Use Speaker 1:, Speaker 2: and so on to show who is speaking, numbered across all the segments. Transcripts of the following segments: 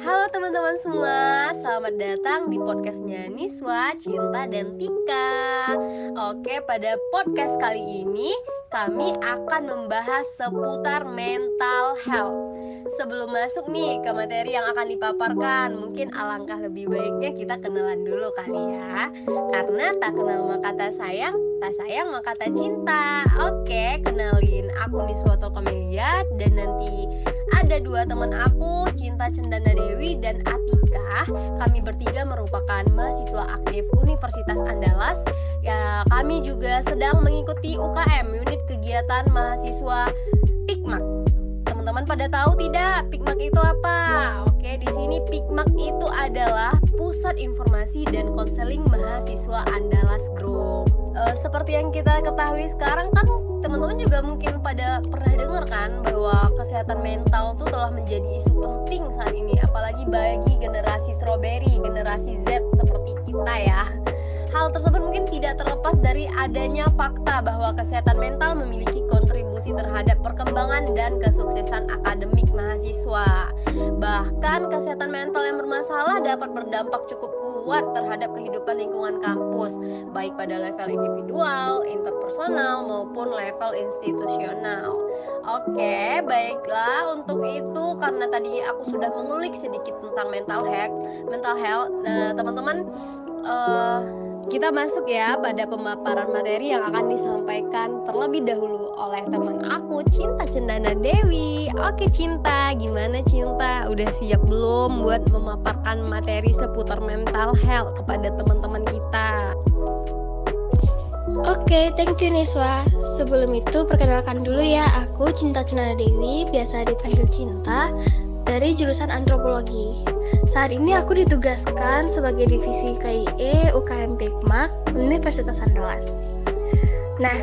Speaker 1: Halo teman-teman semua, selamat datang di podcastnya Niswa, Cinta, dan Tika. Oke, pada podcast kali ini kami akan membahas seputar mental health. Sebelum masuk nih ke materi yang akan dipaparkan Mungkin alangkah lebih baiknya kita kenalan dulu kali ya. Karena tak kenal maka tak sayang, tak sayang maka tak cinta. Oke, kenalin aku Niswa Tokomelia Dan nanti ada dua teman aku, Cinta Cendana Dewi dan Atika Kami bertiga merupakan mahasiswa aktif Universitas Andalas Ya, kami juga sedang mengikuti UKM, unit kegiatan mahasiswa PIKMAK teman-teman pada tahu tidak Pikmak itu apa? Oke, di sini Pikmak itu adalah Pusat Informasi dan Konseling Mahasiswa Andalas Group. E, seperti yang kita ketahui sekarang kan teman-teman juga mungkin pada pernah dengar kan bahwa kesehatan mental tuh telah menjadi isu penting saat ini apalagi bagi generasi strawberry, generasi Z seperti kita ya. Hal tersebut mungkin tidak terlepas dari adanya fakta bahwa kesehatan mental memiliki kontribusi terhadap perkembangan dan kesuksesan akademik mahasiswa. Bahkan kesehatan mental yang bermasalah dapat berdampak cukup kuat terhadap kehidupan lingkungan kampus, baik pada level individual, interpersonal maupun level institusional. Oke, baiklah untuk itu karena tadi aku sudah mengulik sedikit tentang mental health, mental health, nah, teman-teman uh, kita masuk ya pada pemaparan materi yang akan disampaikan terlebih dahulu oleh teman aku Cinta Cendana Dewi. Oke Cinta, gimana Cinta? Udah siap belum buat memaparkan materi seputar mental health kepada teman-teman kita?
Speaker 2: Oke, okay, thank you Niswa. Sebelum itu perkenalkan dulu ya, aku Cinta Cendana Dewi, biasa dipanggil Cinta dari jurusan antropologi. Saat ini aku ditugaskan sebagai divisi KIE UKM Pikmak Universitas Andalas. Nah,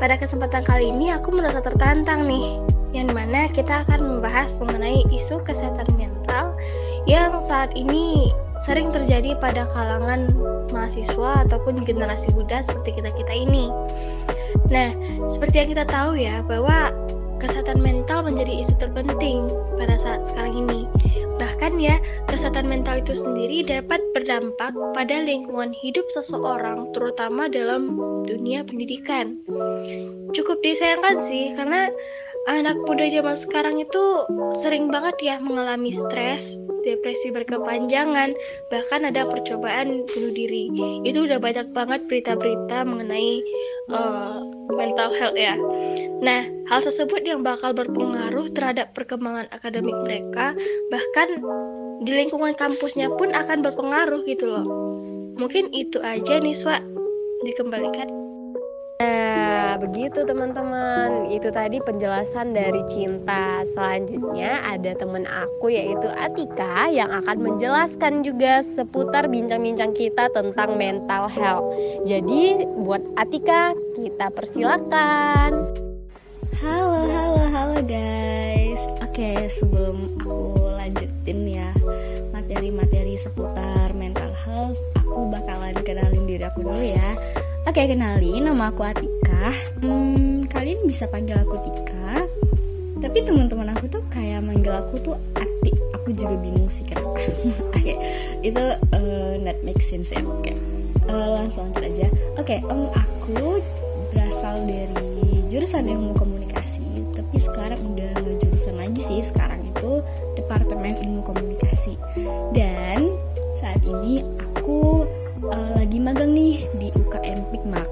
Speaker 2: pada kesempatan kali ini aku merasa tertantang nih, yang di mana kita akan membahas mengenai isu kesehatan mental yang saat ini sering terjadi pada kalangan mahasiswa ataupun generasi muda seperti kita-kita ini. Nah, seperti yang kita tahu ya, bahwa kesehatan mental menjadi isu terpenting pada saat sekarang ini. Bahkan ya, kesehatan mental itu sendiri dapat berdampak pada lingkungan hidup seseorang, terutama dalam dunia pendidikan. Cukup disayangkan sih, karena anak muda zaman sekarang itu sering banget ya mengalami stres, depresi berkepanjangan, bahkan ada percobaan bunuh diri. Itu udah banyak banget berita-berita mengenai uh, mental health ya. Nah, hal tersebut yang bakal berpengaruh terhadap perkembangan akademik mereka, bahkan di lingkungan kampusnya pun akan berpengaruh gitu loh. Mungkin itu aja nih, Swa. Dikembalikan.
Speaker 1: Nah, begitu teman-teman. Itu tadi penjelasan dari Cinta. Selanjutnya ada teman aku yaitu Atika yang akan menjelaskan juga seputar bincang-bincang kita tentang mental health. Jadi, buat Atika, kita persilakan.
Speaker 3: Halo, halo, halo guys. Oke, sebelum aku lanjutin ya materi-materi seputar mental health, aku bakalan kenalin diri aku dulu ya. Oke, kenalin nama aku Atika. Hmm, kalian bisa panggil aku Tika. Tapi teman-teman aku tuh kayak manggil aku tuh Atik. Aku juga bingung sih kenapa. Oke, itu uh, not make sense ya. Oke, uh, langsung lanjut aja. Oke, um, aku berasal dari jurusan ilmu komunikasi tapi sekarang udah nggak jurusan lagi sih sekarang itu departemen ilmu komunikasi. Dan saat ini aku uh, lagi magang nih di UKM Pikmak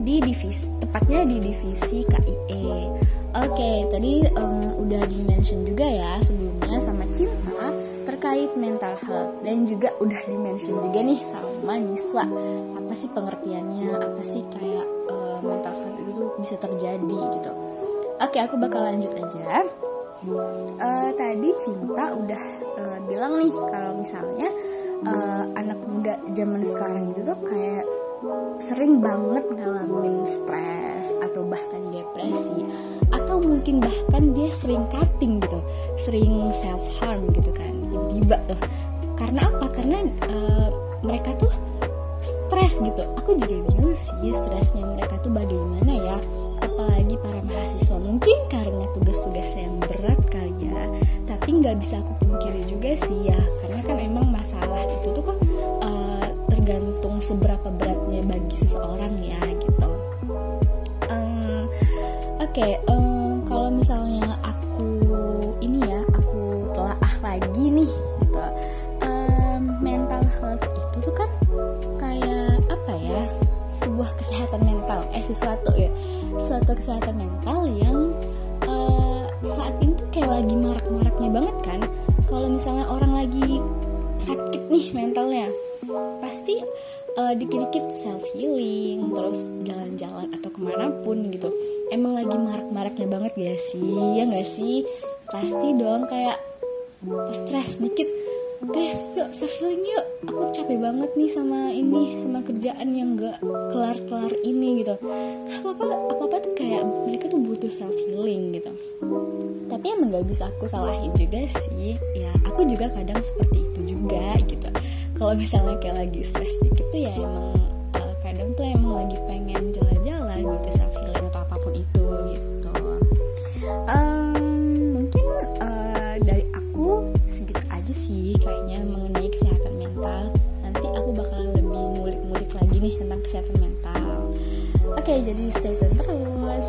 Speaker 3: di divisi tepatnya di divisi KIE oke okay, tadi um, udah di mention juga ya sebelumnya sama Cinta terkait mental health. Dan juga udah di mention juga nih sama Niswa. Apa sih pengertiannya? Apa sih kayak uh, mental health itu tuh bisa terjadi gitu oke aku bakal lanjut aja. Uh, tadi cinta udah uh, bilang nih kalau misalnya uh, anak muda zaman sekarang itu tuh kayak sering banget ngalamin stres atau bahkan depresi atau mungkin bahkan dia sering cutting gitu sering self harm gitu kan tiba-tiba tuh. Karena apa? Karena uh, mereka tuh stres gitu. Aku juga bingung sih stresnya mereka tuh bagaimana ya apalagi para mahasiswa. Mungkin karena tugas-tugas yang berat nggak bisa aku pungkiri juga sih ya karena kan emang masalah itu tuh kan uh, tergantung seberapa beratnya bagi seseorang ya gitu. Um, oke okay, um, kalau misalnya aku ini ya aku telah ah lagi nih suatu kesehatan mental yang uh, saat ini tuh kayak lagi marak-maraknya banget kan. Kalau misalnya orang lagi sakit nih mentalnya pasti uh, dikit-dikit self healing terus jalan-jalan atau ke mana pun gitu. Emang lagi marak-maraknya banget gak sih? Ya gak sih? Pasti dong kayak stres dikit guys yuk self healing yuk. Aku capek banget nih sama ini sama kerjaan yang gak kelar kelar ini gitu. Apa apa apa apa tuh kayak mereka tuh butuh self healing gitu. Tapi emang gak bisa aku salahin juga sih. Ya aku juga kadang seperti itu juga gitu. Kalau misalnya kayak lagi stres dikit tuh ya emang uh, kadang tuh emang lagi pengen jalan-jalan jadi stay tune terus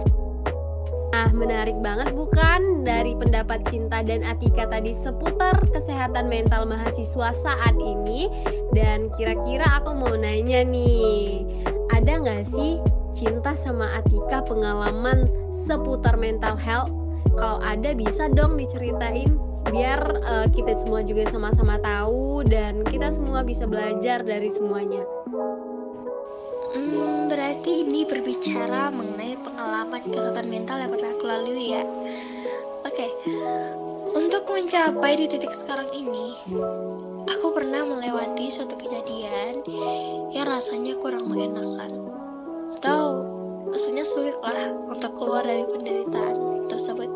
Speaker 1: Nah, menarik banget bukan dari pendapat Cinta dan Atika tadi seputar kesehatan mental mahasiswa saat ini Dan kira-kira aku mau nanya nih Ada nggak sih Cinta sama Atika pengalaman seputar mental health? Kalau ada bisa dong diceritain biar uh, kita semua juga sama-sama tahu dan kita semua bisa belajar dari semuanya.
Speaker 2: Hmm, berarti ini berbicara mengenai pengalaman kesehatan mental yang pernah aku lalui ya. Oke, okay. untuk mencapai di titik sekarang ini, aku pernah melewati suatu kejadian yang rasanya kurang mengenakan. Atau rasanya sulit lah untuk keluar dari penderitaan tersebut.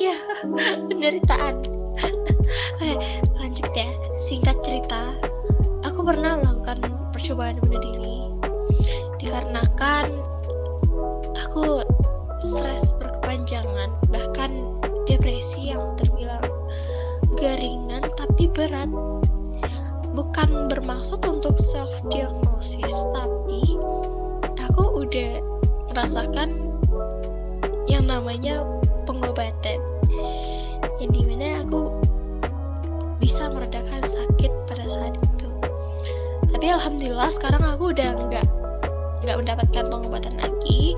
Speaker 2: Ya, penderitaan. Oke, lanjut ya. Singkat cerita, aku pernah melakukan percobaan bunuh diri dikarenakan aku stres berkepanjangan bahkan depresi yang terbilang garingan tapi berat. Bukan bermaksud untuk self diagnosis tapi aku udah merasakan yang namanya pengobatan yang di mana aku bisa meredakan sakit pada saat itu. Tapi alhamdulillah sekarang aku udah nggak nggak mendapatkan pengobatan lagi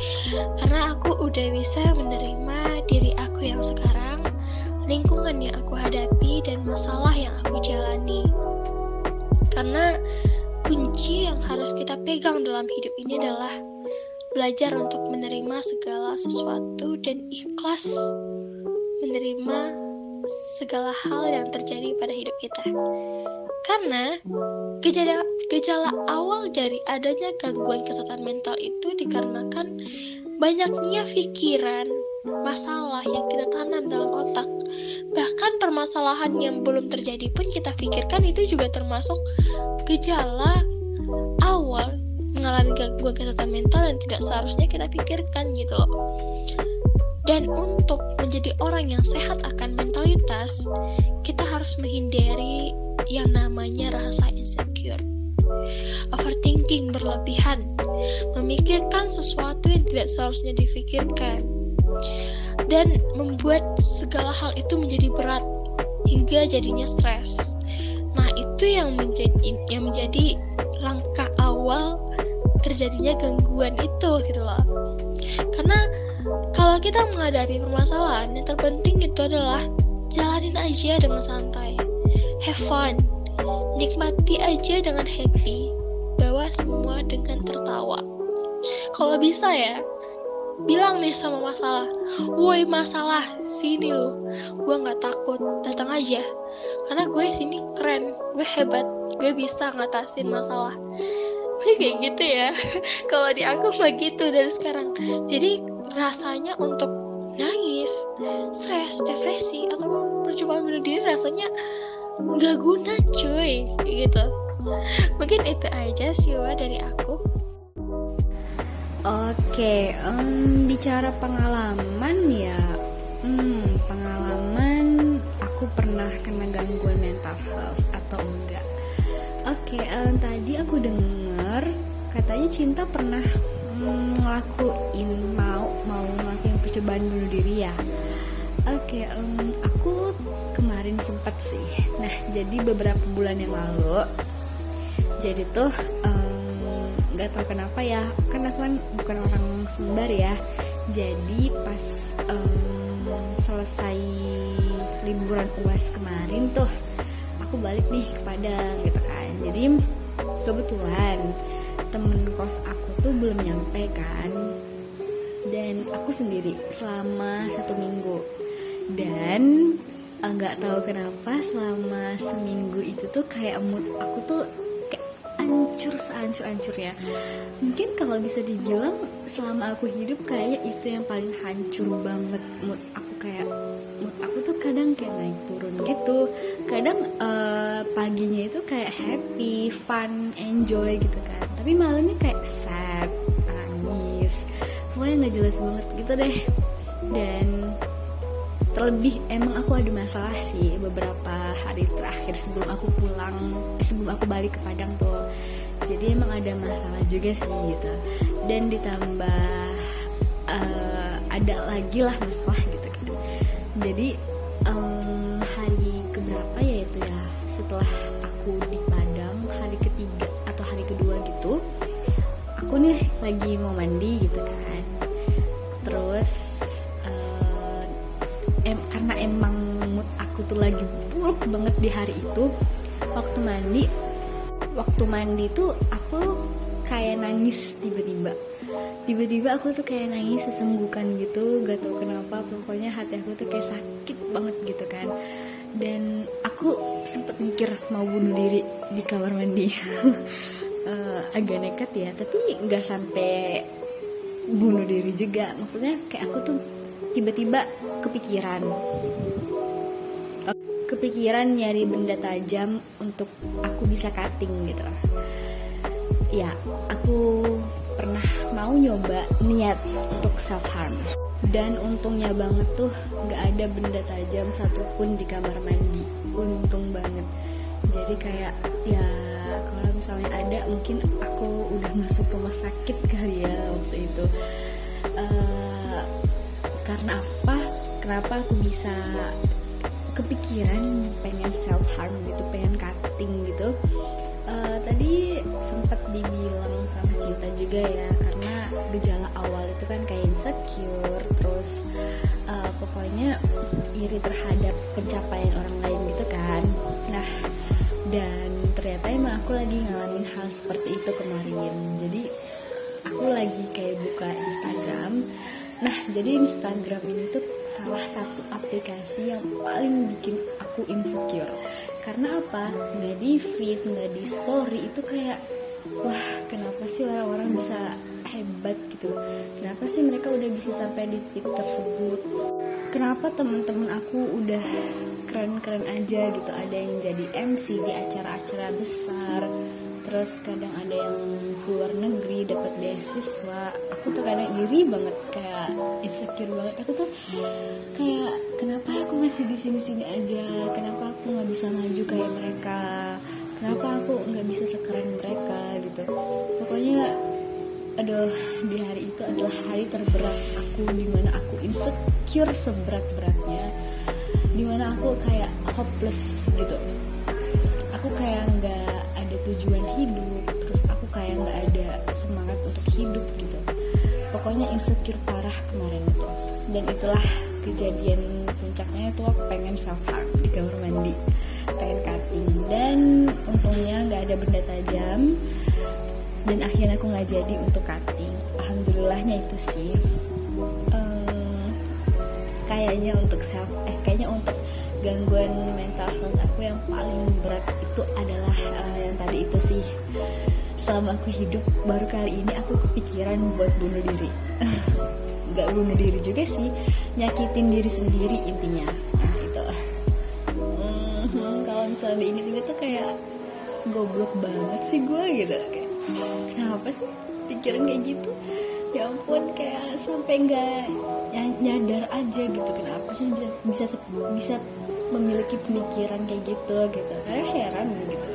Speaker 2: karena aku udah bisa menerima diri aku yang sekarang lingkungan yang aku hadapi dan masalah yang aku jalani. Karena kunci yang harus kita pegang dalam hidup ini adalah belajar untuk menerima segala sesuatu dan ikhlas menerima segala hal yang terjadi pada hidup kita karena gejala, gejala awal dari adanya gangguan kesehatan mental itu dikarenakan banyaknya pikiran, masalah yang kita tanam dalam otak. Bahkan permasalahan yang belum terjadi pun kita pikirkan itu juga termasuk gejala awal mengalami gangguan kesehatan mental yang tidak seharusnya kita pikirkan gitu loh. Dan untuk menjadi orang yang sehat akan mentalitas, kita harus menghindari yang namanya rasa insecure. Overthinking berlebihan, memikirkan sesuatu yang tidak seharusnya difikirkan, dan membuat segala hal itu menjadi berat hingga jadinya stres. Nah, itu yang menjadi yang menjadi langkah awal terjadinya gangguan itu gitu loh. Karena kalau kita menghadapi permasalahan, yang terpenting itu adalah jalanin aja dengan santai have fun. Nikmati aja dengan happy. Bawa semua dengan tertawa. Kalau bisa ya bilang nih sama masalah. Woi masalah sini lo gue nggak takut. Datang aja. Karena gue sini keren. Gue hebat. Gue bisa ngatasin masalah. Kayak gitu ya. Kalau di aku mah gitu dari sekarang. Jadi rasanya untuk nangis stres depresi atau percobaan bunuh diri rasanya nggak guna cuy. Gitu. Mungkin itu aja sih wa dari aku.
Speaker 3: Oke um, bicara pengalaman ya. Hmm, pengalaman aku pernah mental health atau enggak? Oke um, tadi aku dengar katanya cinta pernah mm, ngelakuin mau mau ngelakuin percobaan bunuh diri ya? Oke um, aku kemarin sempat sih. Nah jadi beberapa bulan yang lalu jadi tuh nggak um, tahu kenapa ya kan aku kan bukan orang Sumbar ya. Jadi pas um, selesai liburan uas kemarin tuh aku balik nih ke Padang gitu kan. Jadi kebetulan temen kos aku tuh belum nyampe kan. Dan aku sendiri selama satu minggu. Dan nggak tahu kenapa selama seminggu itu tuh kayak mood aku tuh hancur sehancur-hancurnya mungkin kalau bisa dibilang selama aku hidup kayak itu yang paling hancur banget mood aku kayak mood aku tuh kadang kayak naik turun gitu. Kadang uh, paginya itu kayak happy fun enjoy gitu kan. Tapi malamnya kayak sad nangis. Pokoknya nggak jelas banget gitu deh. Dan terlebih emang aku ada masalah sih beberapa hari terakhir sebelum aku pulang sebelum aku balik ke Padang tuh. Jadi emang ada masalah juga sih gitu. Dan ditambah uh, ada lagi lah masalah gitu kan. Jadi um, hari keberapa ya itu ya? Setelah aku di Padang hari ketiga atau hari kedua gitu aku nih lagi mau mandi gitu kan tuh lagi buruk banget di hari itu waktu mandi. Waktu mandi tuh aku kayak nangis tiba-tiba. Tiba-tiba aku tuh kayak nangis sesenggukan gitu gak tau kenapa. Pokoknya hati aku tuh kayak sakit banget gitu kan. Dan aku sempet mikir mau bunuh diri di kamar mandi. Uh, agak nekat ya tapi nggak sampai bunuh diri juga. Maksudnya kayak aku tuh tiba-tiba kepikiran kepikiran nyari benda tajam untuk aku bisa cutting gitu. Ya aku pernah mau nyoba niat untuk self harm dan untungnya banget tuh gak ada benda tajam satupun di kamar mandi. Untung banget. Jadi kayak ya kalau misalnya ada mungkin aku udah masuk rumah sakit kali ya waktu itu. Uh, karena apa? Kenapa aku bisa kepikiran pengen self harm gitu pengen cutting gitu. Uh, tadi sempat dibilang sama cinta juga ya karena gejala awal itu kan kayak insecure terus uh, pokoknya iri terhadap pencapaian orang lain gitu kan. Nah dan ternyata emang aku lagi ngalamin hal seperti itu kemarin. Jadi aku lagi kayak buka Instagram Nah, jadi Instagram ini tuh salah satu aplikasi yang paling bikin aku insecure. Karena apa? Nggak di feed, nggak di story itu kayak, wah kenapa sih orang-orang bisa hebat gitu? Kenapa sih mereka udah bisa sampai di titik tersebut? Kenapa teman-teman aku udah keren-keren aja gitu? Ada yang jadi MC di acara-acara besar, terus kadang ada yang keluar negeri dapat beasiswa. Aku tuh kadang iri banget kayak insecure banget. Aku tuh kayak kenapa aku masih di sini sini aja? Kenapa aku nggak bisa maju kayak mereka? Kenapa aku nggak bisa sekeren mereka? Gitu. Pokoknya aduh di hari itu adalah hari terberat aku di mana aku insecure seberat beratnya di mana aku kayak hopeless gitu. Aku kayak nggak hidup gitu. Pokoknya insecure parah kemarin itu dan itulah kejadian puncaknya itu aku pengen self harm di kamar mandi. Pengen cutting. Dan untungnya nggak ada benda tajam. Dan akhirnya aku nggak jadi untuk cutting. Alhamdulillahnya itu sih. Um, kayaknya untuk self eh kayaknya untuk gangguan mental health aku yang paling berat itu adalah uh, yang tadi itu sih. Selama aku hidup baru kali ini aku kepikiran buat bunuh diri. Nggak bunuh diri juga sih nyakitin diri sendiri intinya. Nah itu hmm, kalau misalnya ini tuh kayak goblok banget sih gue gitu. Kayak kenapa sih pikiran kayak gitu? Ya ampun kayak sampai nggak nyadar aja gitu. Kenapa sih bisa bisa bisa memiliki pemikiran kayak gitu gitu. Karena heran gitu.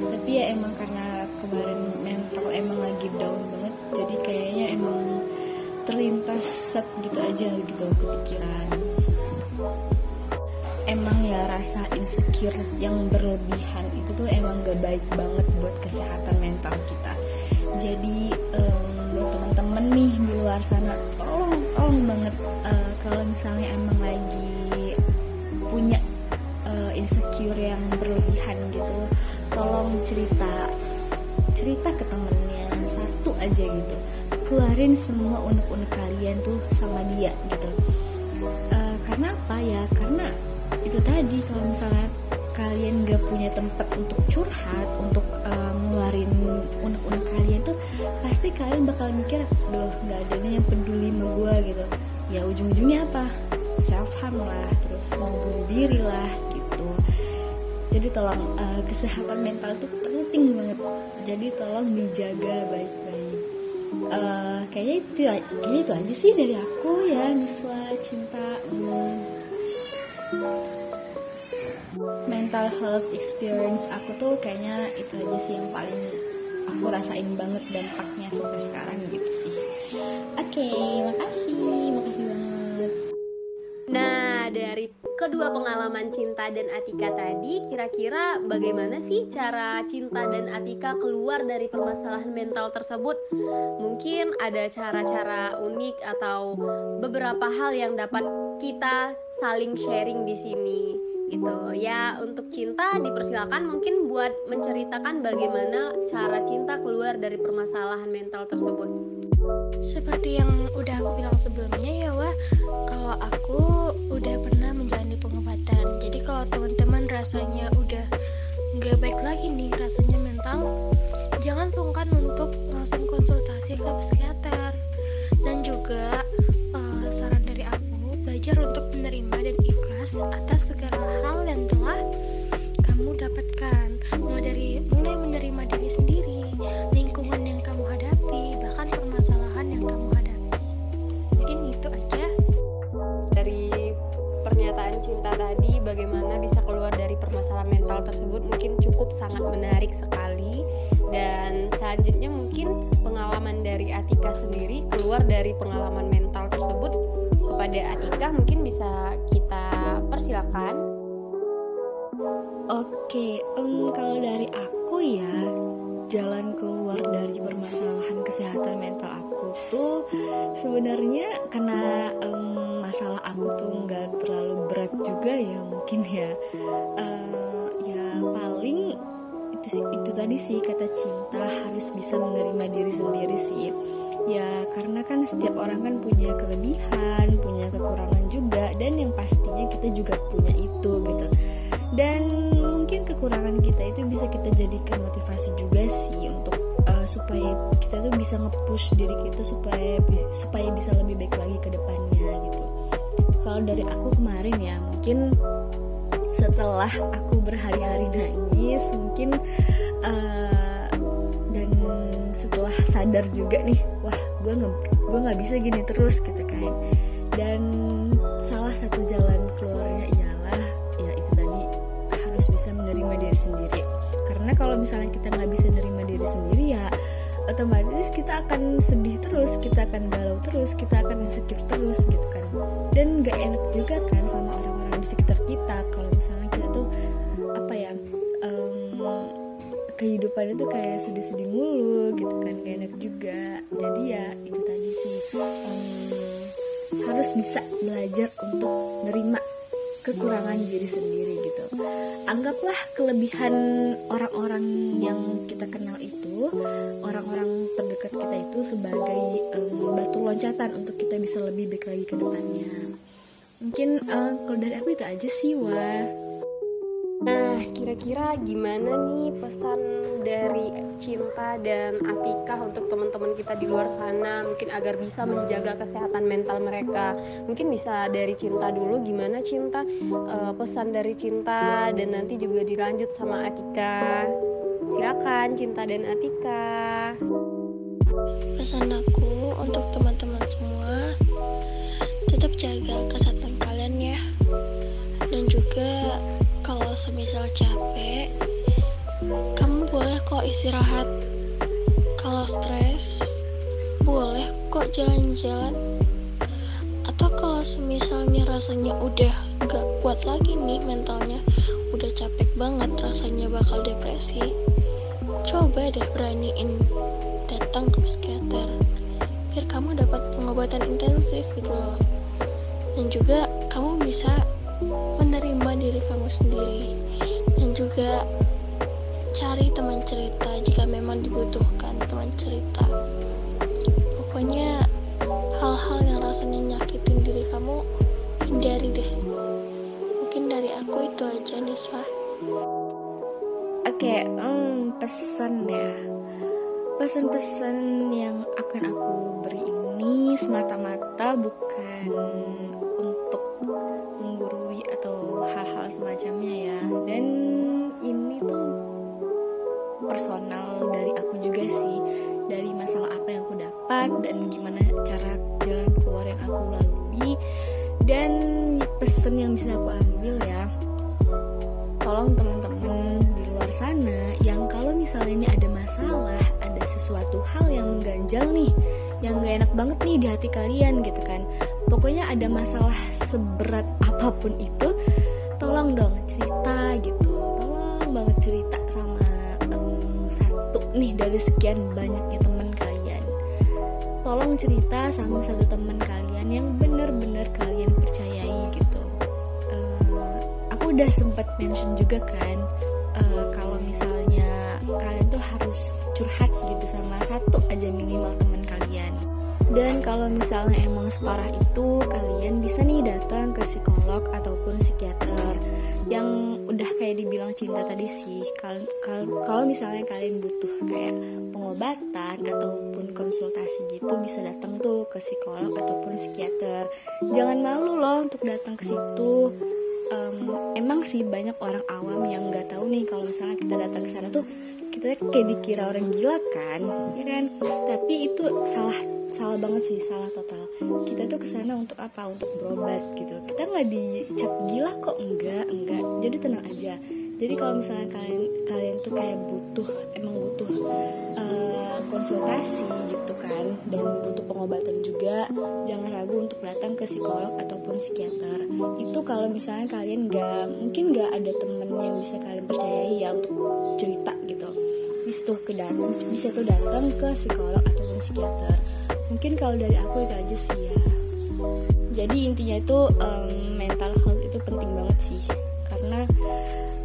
Speaker 3: Tapi ya emang karena kemarin mental emang lagi down banget jadi kayaknya emang terlintas set gitu aja gitu kepikiran. Emang ya rasa insecure yang berlebihan itu tuh emang gak baik banget buat kesehatan mental kita. Jadi um, buat teman-teman nih di luar sana tolong tolong banget uh, kalau misalnya emang lagi punya uh, insecure yang berlebihan gitu. Tolong cerita cerita ke temennya satu aja gitu. Keluarin semua unek-unek kalian tuh sama dia gitu. Uh, karena apa ya? Karena itu tadi kalau misalnya kalian gak punya tempat untuk curhat untuk uh, ngeluarin unek-unek kalian tuh pasti kalian bakal mikir doh nggak ada yang peduli sama gue gitu. Ya ujung-ujungnya apa self harm lah terus mau diri lah gitu. Jadi tolong uh, kesehatan mental itu penting banget. Jadi tolong dijaga baik-baik. Uh, kayaknya itu kayaknya itu aja sih dari aku ya Niswa cinta hmm. mental health experience aku tuh kayaknya itu aja sih yang paling aku rasain banget dampaknya sampai sekarang gitu sih. Oke okay, makasih. Makasih banget
Speaker 1: Nah, dari kedua pengalaman Cinta dan Atika tadi, kira-kira bagaimana sih cara Cinta dan Atika keluar dari permasalahan mental tersebut? Mungkin ada cara-cara unik atau beberapa hal yang dapat kita saling sharing di sini. Gitu ya, untuk Cinta dipersilakan mungkin buat menceritakan bagaimana cara Cinta keluar dari permasalahan mental tersebut.
Speaker 2: Seperti yang udah aku bilang sebelumnya ya Wah, kalau aku udah pernah menjalani pengobatan. Jadi kalau teman-teman rasanya udah nggak baik lagi nih rasanya mental, jangan sungkan untuk langsung konsultasi ke psikiater. Dan juga uh, saran dari aku belajar untuk menerima dan ikhlas atas segala
Speaker 1: sangat menarik sekali. Dan selanjutnya mungkin pengalaman dari Atika sendiri keluar dari pengalaman mental tersebut kepada Atika mungkin bisa kita persilakan.
Speaker 3: Oke, um, kalau dari aku ya jalan keluar dari permasalahan kesehatan mental aku tuh sebenarnya karena um, masalah aku tuh nggak terlalu berat juga ya mungkin ya uh, ya paling itu itu tadi sih kata cinta harus bisa menerima diri sendiri sih. Ya karena kan setiap orang kan punya kelebihan punya kekurangan juga dan yang pastinya kita juga punya itu gitu. Dan mungkin kekurangan kita itu bisa kita jadikan motivasi juga sih untuk uh, supaya kita tuh bisa nge-push diri kita supaya supaya bisa lebih baik lagi ke depannya gitu. Kalau dari aku kemarin ya mungkin setelah aku berhari-hari nangis mungkin uh, dan setelah sadar juga nih wah gue nggak gue nggak bisa gini terus gitu kan. Dan salah satu jalan keluarnya ialah ya itu tadi harus bisa menerima diri sendiri. Karena kalau misalnya kita nggak bisa menerima diri sendiri ya otomatis kita akan sedih terus kita akan galau terus kita akan insecure terus gitu kan. Dan gak enak juga kan sama di sekitar kita. Kalau misalnya kita tuh apa ya um, kehidupan itu kayak sedih-sedih mulu gitu kan gak enak juga. Jadi ya itu tadi sih. Um, harus bisa belajar untuk nerima kekurangan diri sendiri gitu. Anggaplah kelebihan orang-orang yang kita kenal itu orang-orang terdekat kita itu sebagai um, batu loncatan untuk kita bisa lebih baik lagi ke depannya mungkin uh, kalau dari aku itu aja sih wah
Speaker 1: Nah, kira-kira gimana nih pesan dari Cinta dan Atika untuk teman-teman kita di luar sana mungkin agar bisa menjaga kesehatan mental mereka. Mungkin bisa dari Cinta dulu gimana Cinta uh, pesan dari Cinta dan nanti juga dilanjut sama Atika. Silakan Cinta dan Atika.
Speaker 2: Pesan aku untuk teman-teman semua tetap jaga kesehatan kalian ya. Dan juga kalau semisal capek kamu boleh kok istirahat. Kalau stres boleh kok jalan-jalan. Atau kalau semisalnya rasanya udah gak kuat lagi nih mentalnya udah capek banget rasanya bakal depresi coba deh beraniin datang ke psikiater. Biar kamu dapat pengobatan intensif gitu loh juga kamu bisa menerima diri kamu sendiri. Dan juga cari teman cerita jika memang dibutuhkan teman cerita. Pokoknya hal-hal yang rasanya nyakitin diri kamu hindari deh. Mungkin dari aku itu aja Niswa
Speaker 3: Oke, hmm, pesan ya. Pesan-pesan yang akan aku beri ini semata-mata bukan hal-hal semacamnya ya. Dan ini tuh personal dari aku juga sih. Dari masalah apa yang aku dapat dan gimana cara jalan keluar yang aku lalui. Dan pesan yang bisa aku ambil ya. Tolong teman-teman di luar sana yang kalau misalnya ini ada masalah, ada sesuatu hal yang mengganjal nih, yang gak enak banget nih di hati kalian gitu kan. Pokoknya ada masalah seberat apa pun itu, tolong dong cerita gitu. Tolong banget cerita sama em, satu nih dari sekian banyaknya teman kalian. Tolong cerita sama satu teman kalian yang benar-benar kalian percayai gitu. Eh, aku udah sempat mention juga kan eh, kalau misalnya kalian tuh harus curhat gitu sama satu aja minimal teman kalian dan kalau misalnya emang separah itu kalian bisa nih datang ke psikolog ataupun psikiater. Yang udah kayak dibilang cinta tadi sih kalau misalnya kalian butuh kayak pengobatan ataupun konsultasi gitu bisa datang tuh ke psikolog ataupun psikiater. Jangan malu loh untuk datang ke situ sih banyak orang awam yang nggak tahu nih kalau misalnya kita datang ke sana tuh kita kayak dikira orang gila kan ya kan? Tapi itu salah salah banget sih salah total. Kita tuh ke sana untuk apa? Untuk berobat gitu. Kita nggak dicap gila kok enggak enggak jadi tenang aja. Jadi kalau misalnya kalian kalian tuh kayak butuh emang butuh konsultasi gitu kan. Dan butuh pengobatan juga. Jangan ragu untuk datang ke psikolog ataupun psikiater. Itu kalau misalnya kalian nggak mungkin nggak ada temen yang bisa kalian percayai ya untuk cerita gitu. Bisa tuh ke datang bisa tuh datang ke psikolog ataupun psikiater. Mungkin kalau dari aku itu aja sih ya. Jadi intinya itu em, mental health itu penting banget sih. Karena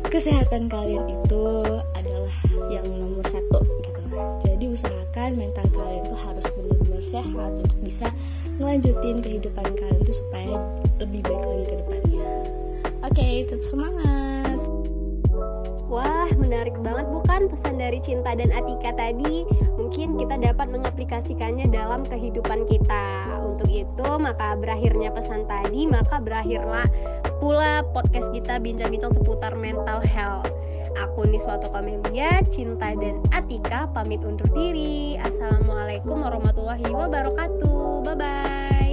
Speaker 3: kesehatan kalian itu adalah yang nomor satu mental kalian tuh harus benar-benar sehat untuk bisa ngelanjutin kehidupan kalian tuh supaya lebih baik lagi ke depannya oke tetap semangat
Speaker 1: Wah, menarik banget bukan pesan dari Cinta dan Atika tadi? Mungkin kita dapat mengaplikasikannya dalam kehidupan kita. Untuk itu, maka berakhirnya pesan tadi, maka berakhirlah pula podcast kita bincang-bincang seputar mental health. Aku Niswato Kamelia, Cinta dan Atika pamit undur diri. Assalamualaikum warahmatullahi wabarakatuh. Bye-bye.